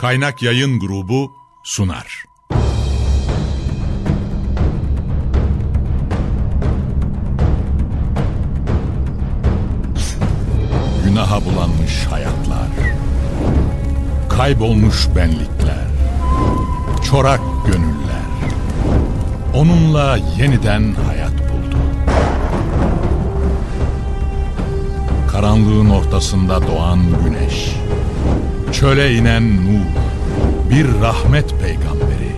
Kaynak Yayın Grubu sunar. Günaha bulanmış hayatlar, kaybolmuş benlikler, çorak gönüller, onunla yeniden hayat buldu. Karanlığın ortasında doğan güneş, çöle inen nur, bir rahmet peygamberi.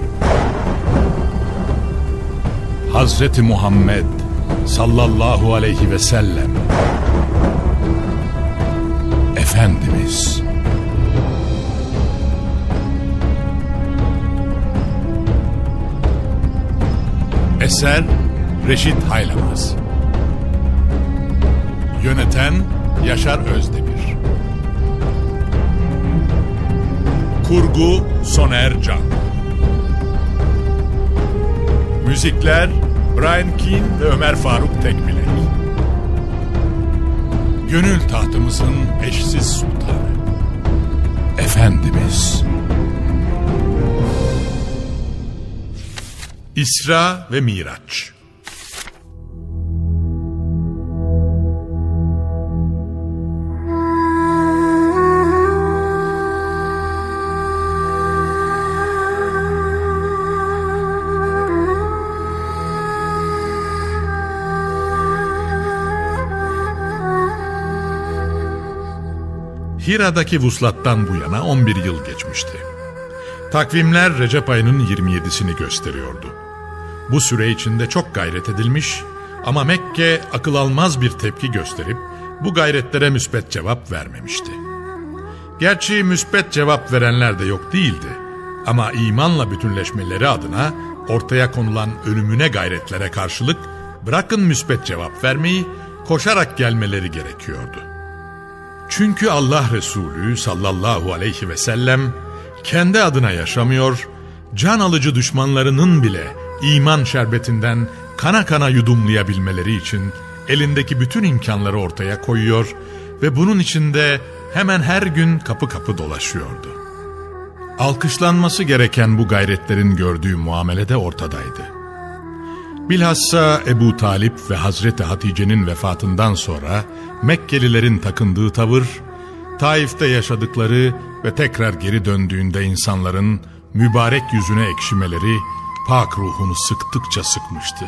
Hazreti Muhammed sallallahu aleyhi ve sellem Efendimiz. Eser Reşit Haylamaz. Yöneten Yaşar Özdemir Kurgu Soner Can. Müzikler Brian Keane ve Ömer Faruk Tekbilek. Gönül tahtımızın eşsiz sultanı Efendimiz. İsra ve Miraç Hira'daki vuslattan bu yana 11 yıl geçmişti. Takvimler Recep ayının 27'sini gösteriyordu. Bu süre içinde çok gayret edilmiş ama Mekke akıl almaz bir tepki gösterip bu gayretlere müspet cevap vermemişti. Gerçi müspet cevap verenler de yok değildi ama imanla bütünleşmeleri adına ortaya konulan ölümüne gayretlere karşılık bırakın müspet cevap vermeyi koşarak gelmeleri gerekiyordu. Çünkü Allah Resulü sallallahu aleyhi ve sellem kendi adına yaşamıyor, can alıcı düşmanlarının bile iman şerbetinden kana kana yudumlayabilmeleri için elindeki bütün imkanları ortaya koyuyor ve bunun içinde hemen her gün kapı kapı dolaşıyordu. Alkışlanması gereken bu gayretlerin gördüğü muamele de ortadaydı. Bilhassa Ebu Talip ve Hazreti Hatice'nin vefatından sonra Mekkelilerin takındığı tavır, Taif'te yaşadıkları ve tekrar geri döndüğünde insanların mübarek yüzüne ekşimeleri pak ruhunu sıktıkça sıkmıştı.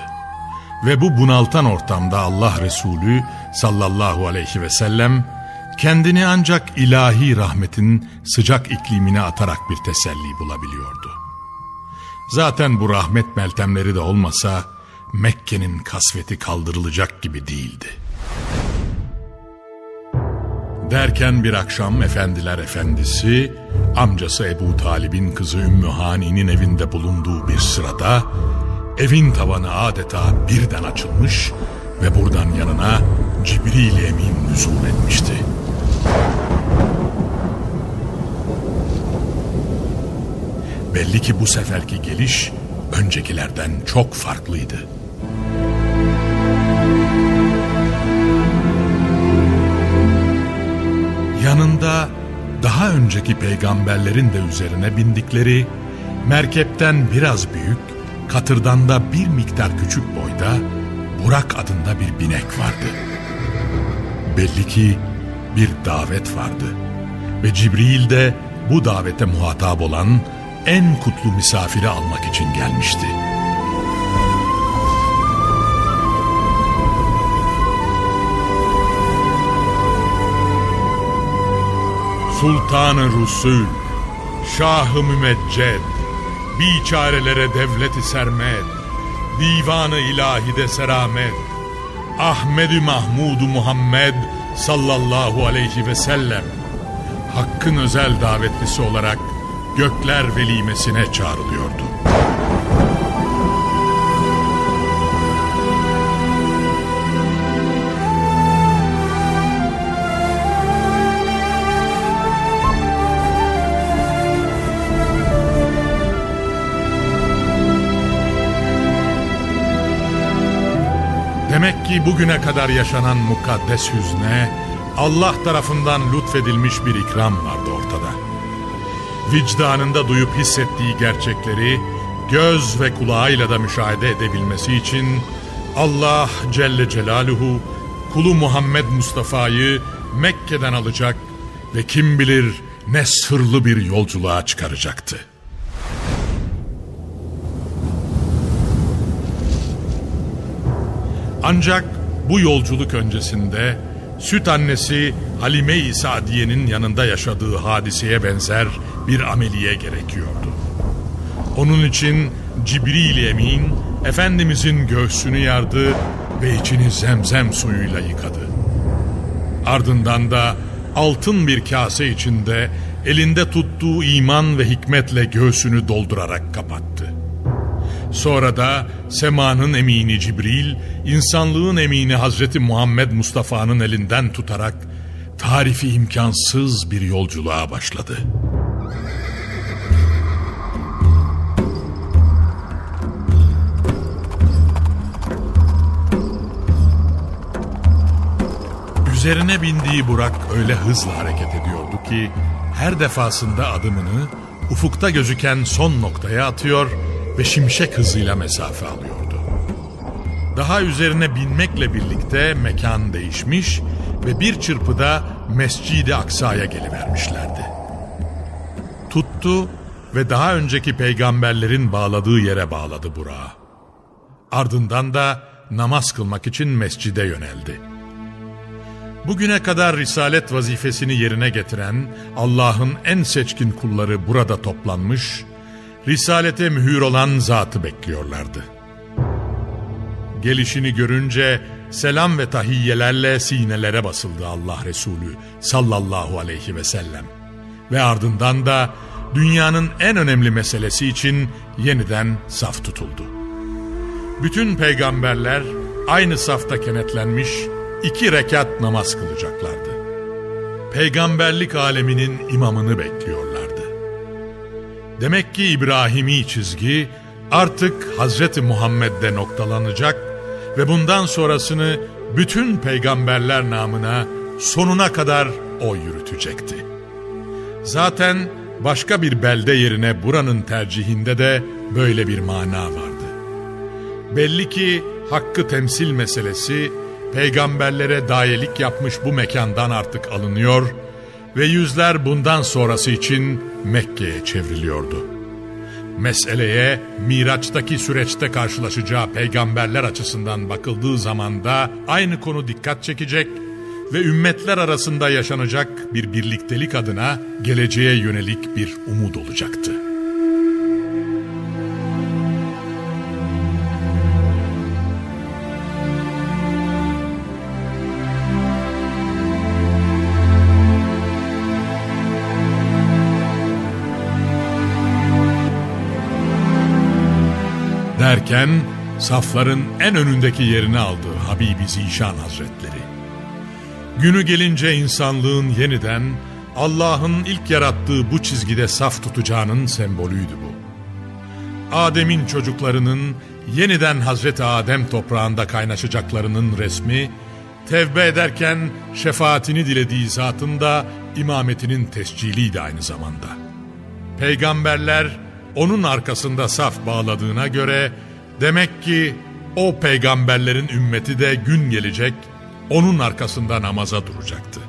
Ve bu bunaltan ortamda Allah Resulü sallallahu aleyhi ve sellem kendini ancak ilahi rahmetin sıcak iklimine atarak bir teselli bulabiliyordu. Zaten bu rahmet meltemleri de olmasa Mekke'nin kasveti kaldırılacak gibi değildi. Derken bir akşam efendiler efendisi amcası Ebu Talib'in kızı Ümmü Hani'nin evinde bulunduğu bir sırada evin tavanı adeta birden açılmış ve buradan yanına Cibril Emin nüzul etmişti. Belli ki bu seferki geliş öncekilerden çok farklıydı. Yanında daha önceki peygamberlerin de üzerine bindikleri merkepten biraz büyük, katırdan da bir miktar küçük boyda Burak adında bir binek vardı. Belli ki bir davet vardı ve Cibril de bu davete muhatap olan en kutlu misafiri almak için gelmişti. Sultanı Rusul, Şahı Mümecced, biçarelere devleti sermed, divanı ilahide seramet, Ahmedi Mahmudu Muhammed sallallahu aleyhi ve sellem, Hakk'ın özel davetlisi olarak gökler velimesine çağrılıyordu. Demek ki bugüne kadar yaşanan mukaddes hüzne Allah tarafından lütfedilmiş bir ikram vardı ortada. vicdanında duyup hissettiği gerçekleri göz ve kulağıyla da müşahede edebilmesi için Allah Celle Celaluhu kulu Muhammed Mustafa'yı Mekke'den alacak ve kim bilir ne sırlı bir yolculuğa çıkaracaktı. Ancak bu yolculuk öncesinde süt annesi Halime-i Sadiye'nin yanında yaşadığı hadiseye benzer bir ameliye gerekiyordu. Onun için Cibril Emin Efendimizin göğsünü yardı ve içini zemzem suyuyla yıkadı. Ardından da altın bir kase içinde elinde tuttuğu iman ve hikmetle göğsünü doldurarak kapattı. Sonra da semanın emini Cibril, insanlığın emini Hazreti Muhammed Mustafa'nın elinden tutarak tarifi imkansız bir yolculuğa başladı. Üzerine bindiği Burak öyle hızla hareket ediyordu ki her defasında adımını ufukta gözüken son noktaya atıyor ve şimşek hızıyla mesafe alıyordu. Daha üzerine binmekle birlikte mekan değişmiş ve bir çırpıda Mescid-i Aksa'ya gelivermişlerdi. Tuttu ve daha önceki peygamberlerin bağladığı yere bağladı Burak'ı. Ardından da namaz kılmak için mescide yöneldi. Bugüne kadar risalet vazifesini yerine getiren Allah'ın en seçkin kulları burada toplanmış, risalete mühür olan zatı bekliyorlardı. Gelişini görünce selam ve tahiyyelerle sinelere basıldı Allah Resulü sallallahu aleyhi ve sellem. Ve ardından da dünyanın en önemli meselesi için yeniden saf tutuldu. Bütün peygamberler aynı safta kenetlenmiş iki rekat namaz kılacaklardı. Peygamberlik aleminin imamını bekliyorlardı. Demek ki İbrahimi çizgi artık Hazreti Muhammed'de noktalanacak ve bundan sonrasını bütün peygamberler namına sonuna kadar o yürütecekti. Zaten başka bir belde yerine buranın tercihinde de böyle bir mana vardı. Belli ki hakkı temsil meselesi peygamberlere dayelik yapmış bu mekandan artık alınıyor ve yüzler bundan sonrası için Mekke'ye çevriliyordu. Meseleye Miraç'taki süreçte karşılaşacağı peygamberler açısından bakıldığı zaman da aynı konu dikkat çekecek ve ümmetler arasında yaşanacak bir birliktelik adına geleceğe yönelik bir umut olacaktı. Derken safların en önündeki yerini aldı Habibi Zişan Hazretleri. Günü gelince insanlığın yeniden Allah'ın ilk yarattığı bu çizgide saf tutacağının sembolüydü bu. Adem'in çocuklarının yeniden Hazreti Adem toprağında kaynaşacaklarının resmi, tevbe ederken şefaatini dilediği zatın da imametinin tesciliydi aynı zamanda. Peygamberler onun arkasında saf bağladığına göre demek ki o peygamberlerin ümmeti de gün gelecek onun arkasında namaza duracaktı.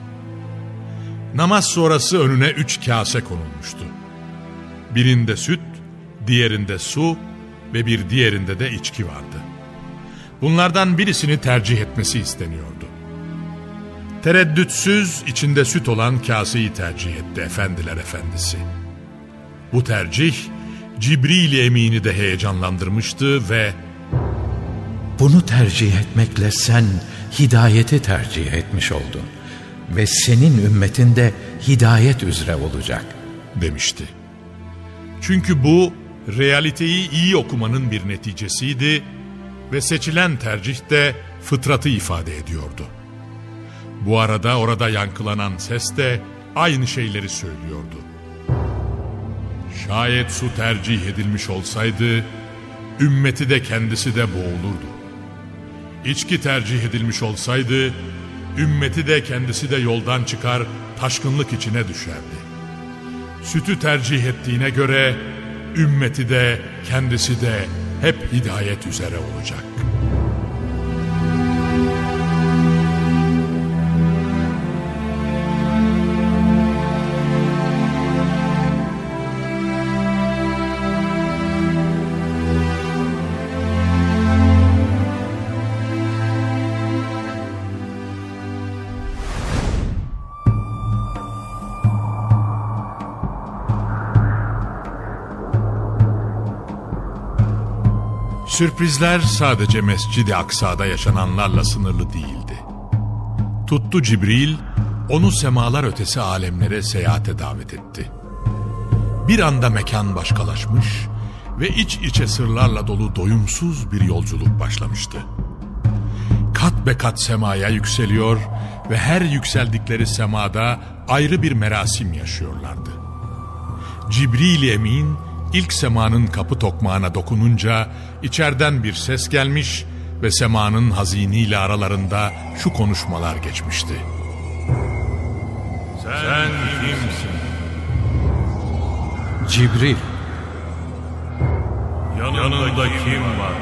Namaz sonrası önüne üç kase konulmuştu. Birinde süt, diğerinde su ve bir diğerinde de içki vardı. Bunlardan birisini tercih etmesi isteniyordu. Tereddütsüz içinde süt olan kaseyi tercih etti efendiler efendisi. Bu tercih Cibril Emin'i de heyecanlandırmıştı ve bunu tercih etmekle sen hidayeti tercih etmiş oldun ve senin ümmetin de hidayet üzere olacak demişti. Çünkü bu realiteyi iyi okumanın bir neticesiydi ve seçilen tercih de fıtratı ifade ediyordu. Bu arada orada yankılanan ses de aynı şeyleri söylüyordu. Şayet su tercih edilmiş olsaydı, ümmeti de kendisi de boğulurdu. İçki tercih edilmiş olsaydı, ümmeti de kendisi de yoldan çıkar, taşkınlık içine düşerdi. sütü tercih ettiğine göre ümmeti de kendisi de hep hidayet üzere olacak.'' Sürprizler sadece Mescid-i Aksa'da yaşananlarla sınırlı değildi. Tuttu Cibril, onu semalar ötesi alemlere seyahate davet etti. Bir anda mekan başkalaşmış ve iç içe sırlarla dolu doyumsuz bir yolculuk başlamıştı. Kat be kat semaya yükseliyor ve her yükseldikleri semada ayrı bir merasim yaşıyorlardı. Cibril Emin ilk semanın kapı tokmağına dokununca içerden bir ses gelmiş ve semanın haziniyle aralarında şu konuşmalar geçmişti. Sen kimsin? Cibril. Yanında kim var?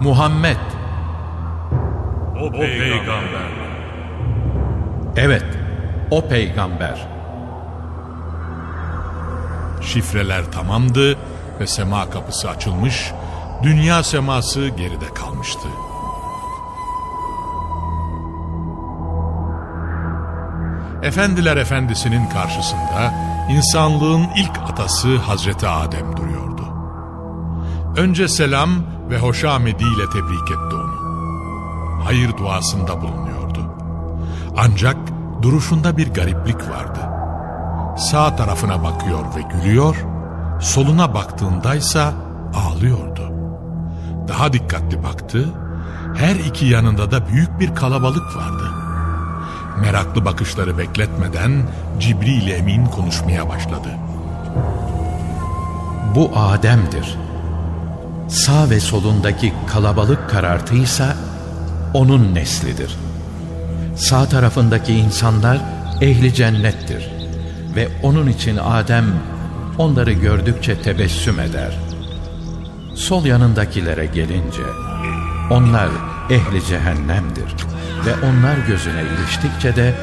Muhammed. O peygamber. Evet, o peygamber. Şifreler tamamdı ve sema kapısı açılmış, dünya seması geride kalmıştı. Efendiler Efendisi'nin karşısında insanlığın ilk atası Hazreti Adem duruyordu. Önce selam ve hoşamedi ile tebrik etti onu. Hayır duasında bulunuyordu. Ancak duruşunda bir gariplik vardı. Sağ tarafına bakıyor ve gülüyor, soluna baktığındaysa ağlıyordu. Daha dikkatli baktı, her iki yanında da büyük bir kalabalık vardı. Meraklı bakışları bekletmeden Cibril Emin konuşmaya başladı. Bu Adem'dir. Sağ ve solundaki kalabalık karartıysa onun neslidir. Sağ tarafındaki insanlar ehli cennettir ve onun için Adem onları gördükçe tebessüm eder. Sol yanındakilere gelince onlar ehli cehennemdir ve onlar gözüne iliştikçe de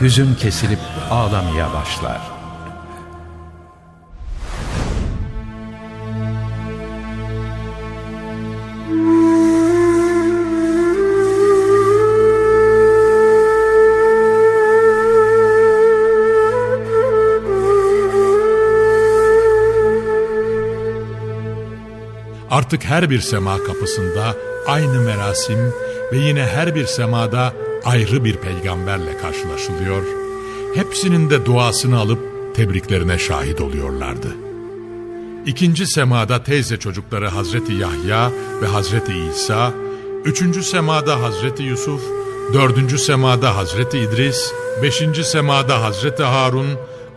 hüzün kesilip ağlamaya başlar.'' Artık her bir sema kapısında aynı merasim ve yine her bir semada ayrı bir peygamberle karşılaşılıyor. Hepsinin de duasını alıp tebriklerine şahit oluyorlardı. İkinci semada teyze çocukları Hazreti Yahya ve Hazreti İsa, üçüncü semada Hazreti Yusuf, dördüncü semada Hazreti İdris, beşinci semada Hazreti Harun,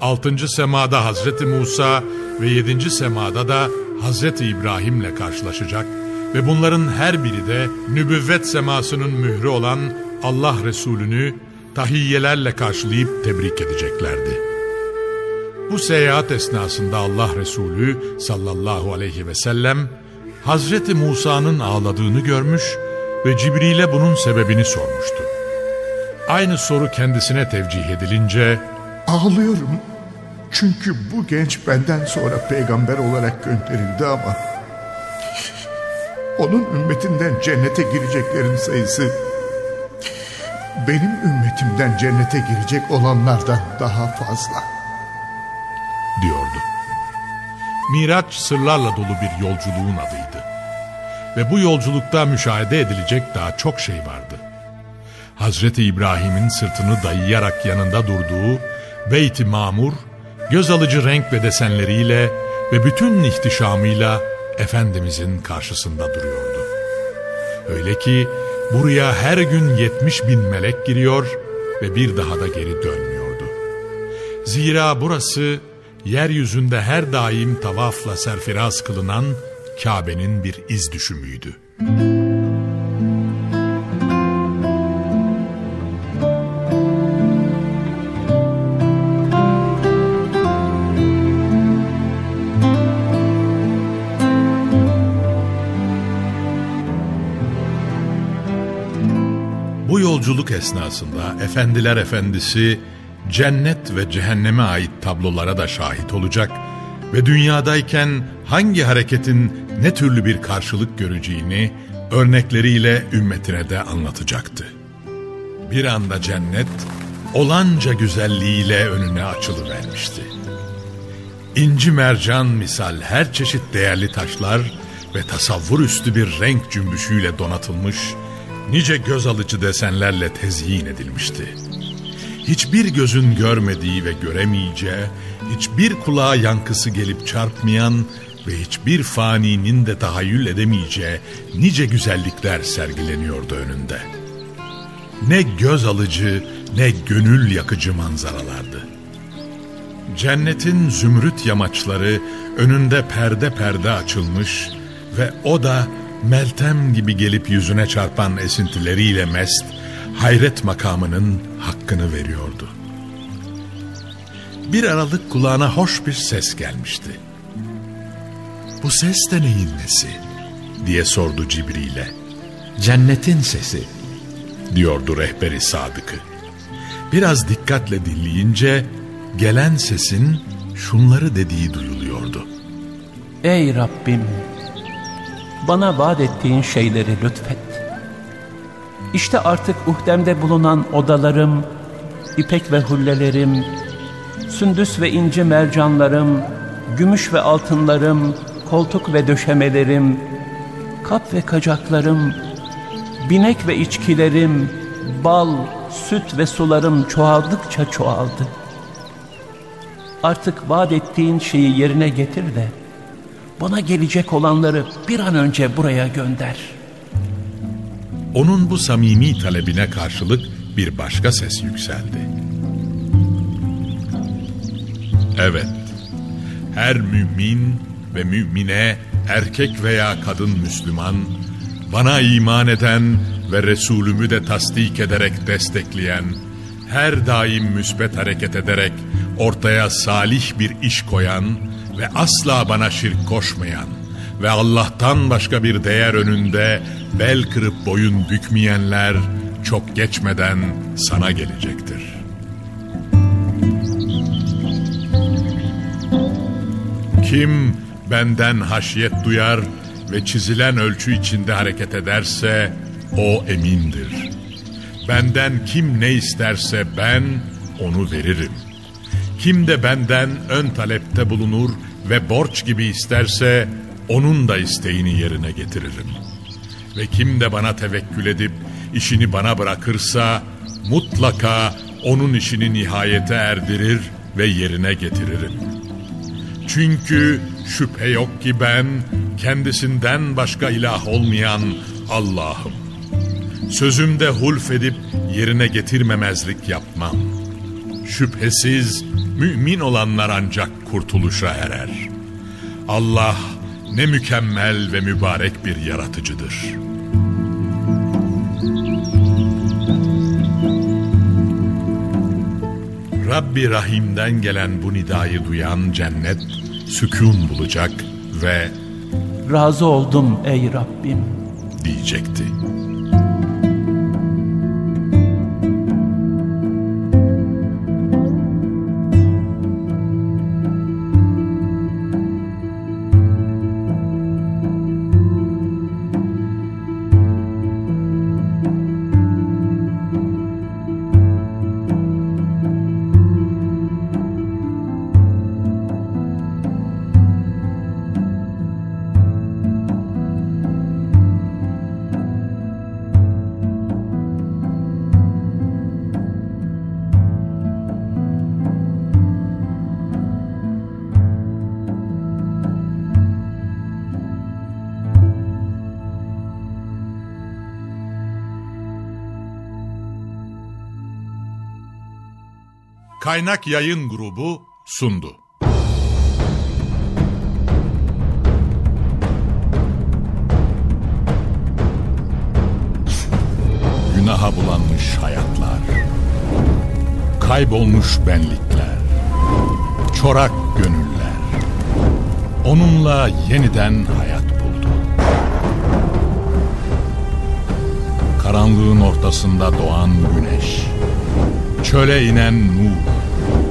altıncı semada Hazreti Musa ve yedinci semada da Hazreti İbrahim'le karşılaşacak ve bunların her biri de nübüvvet semasının mührü olan Allah Resulü'nü tahiyyelerle karşılayıp tebrik edeceklerdi. Bu seyahat esnasında Allah Resulü sallallahu aleyhi ve sellem Hazreti Musa'nın ağladığını görmüş ve Cibril'e bunun sebebini sormuştu. Aynı soru kendisine tevcih edilince Ağlıyorum çünkü bu genç benden sonra peygamber olarak gönderildi ama onun ümmetinden cennete gireceklerin sayısı benim ümmetimden cennete girecek olanlardan daha fazla. Diyordu. Miraç sırlarla dolu bir yolculuğun adıydı. Ve bu yolculukta müşahede edilecek daha çok şey vardı. Hazreti İbrahim'in sırtını dayayarak yanında durduğu Beyt-i Mamur göz alıcı renk ve desenleriyle ve bütün ihtişamıyla Efendimizin karşısında duruyordu. Öyle ki buraya her gün yetmiş bin melek giriyor ve bir daha da geri dönmüyordu. Zira burası yeryüzünde her daim tavafla serfiraz kılınan Kabe'nin bir iz düşümüydü. yolculuk esnasında Efendiler Efendisi cennet ve cehenneme ait tablolara da şahit olacak ve dünyadayken hangi hareketin ne türlü bir karşılık göreceğini örnekleriyle ümmetine de anlatacaktı. Bir anda cennet olanca güzelliğiyle önüne açılıvermişti. İnci mercan misal her çeşit değerli taşlar ve tasavvur üstü bir renk cümbüşüyle donatılmış, nice göz alıcı desenlerle tezyin edilmişti. Hiçbir gözün görmediği ve göremeyeceği, hiçbir kulağa yankısı gelip çarpmayan ve hiçbir faninin de tahayyül edemeyeceği nice güzellikler sergileniyordu önünde. Ne göz alıcı ne gönül yakıcı manzaralardı. Cennetin zümrüt yamaçları önünde perde perde açılmış ve o da meltem gibi gelip yüzüne çarpan esintileriyle mest, hayret makamının hakkını veriyordu. Bir aralık kulağına hoş bir ses gelmişti. Bu ses de neyin nesi? diye sordu Cibril'e. Cennetin sesi. Diyordu rehberi Sadık'ı. Biraz dikkatle dinleyince gelen sesin şunları dediği duyuluyordu. Ey Rabbim! Bana vaat ettiğin şeyleri lütfet. İşte artık uhdemde bulunan odalarım, ipek ve hullelerim, sündüs ve inci mercanlarım, gümüş ve altınlarım, koltuk ve döşemelerim, kap ve kacaklarım, binek ve içkilerim, bal, süt ve sularım çoğaldıkça çoğaldı. Artık vaat ettiğin şeyi yerine getir de, bana gelecek olanları bir an önce buraya gönder. Onun bu samimi talebine karşılık bir başka ses yükseldi. Evet, her mümin ve mümine, erkek veya kadın Müslüman, bana iman eden ve Resulümü de tasdik ederek destekleyen, her daim müsbet hareket ederek ortaya salih bir iş koyan ve asla bana şirk koşmayan ve Allah'tan başka bir değer önünde bel kırıp boyun bükmeyenler çok geçmeden sana gelecektir. Kim benden haşiyet duyar ve çizilen ölçü içinde hareket ederse o emindir. Benden kim ne isterse ben onu veririm. Kim de benden ön talepte bulunur ve borç gibi isterse onun da isteğini yerine getiririm. Ve kim de bana tevekkül edip işini bana bırakırsa mutlaka onun işini nihayete erdirir ve yerine getiririm. Çünkü şüphe yok ki ben kendisinden başka ilah olmayan Allah'ım. Sözümde hulf edip yerine getirmemezlik yapmam. Şüphesiz mümin olanlar ancak kurtuluşa erer. Allah ne mükemmel ve mübarek bir yaratıcıdır. Rabbi Rahim'den gelen bu nidayı duyan cennet sükun bulacak ve Razı oldum ey Rabbim. diyecekti. Kaynak Yayın Grubu sundu. Günaha bulanmış hayatlar, kaybolmuş benlikler, çorak gönüller, onunla yeniden hayat buldu. karanlığın ortasında doğan güneş. Çöle inen nur,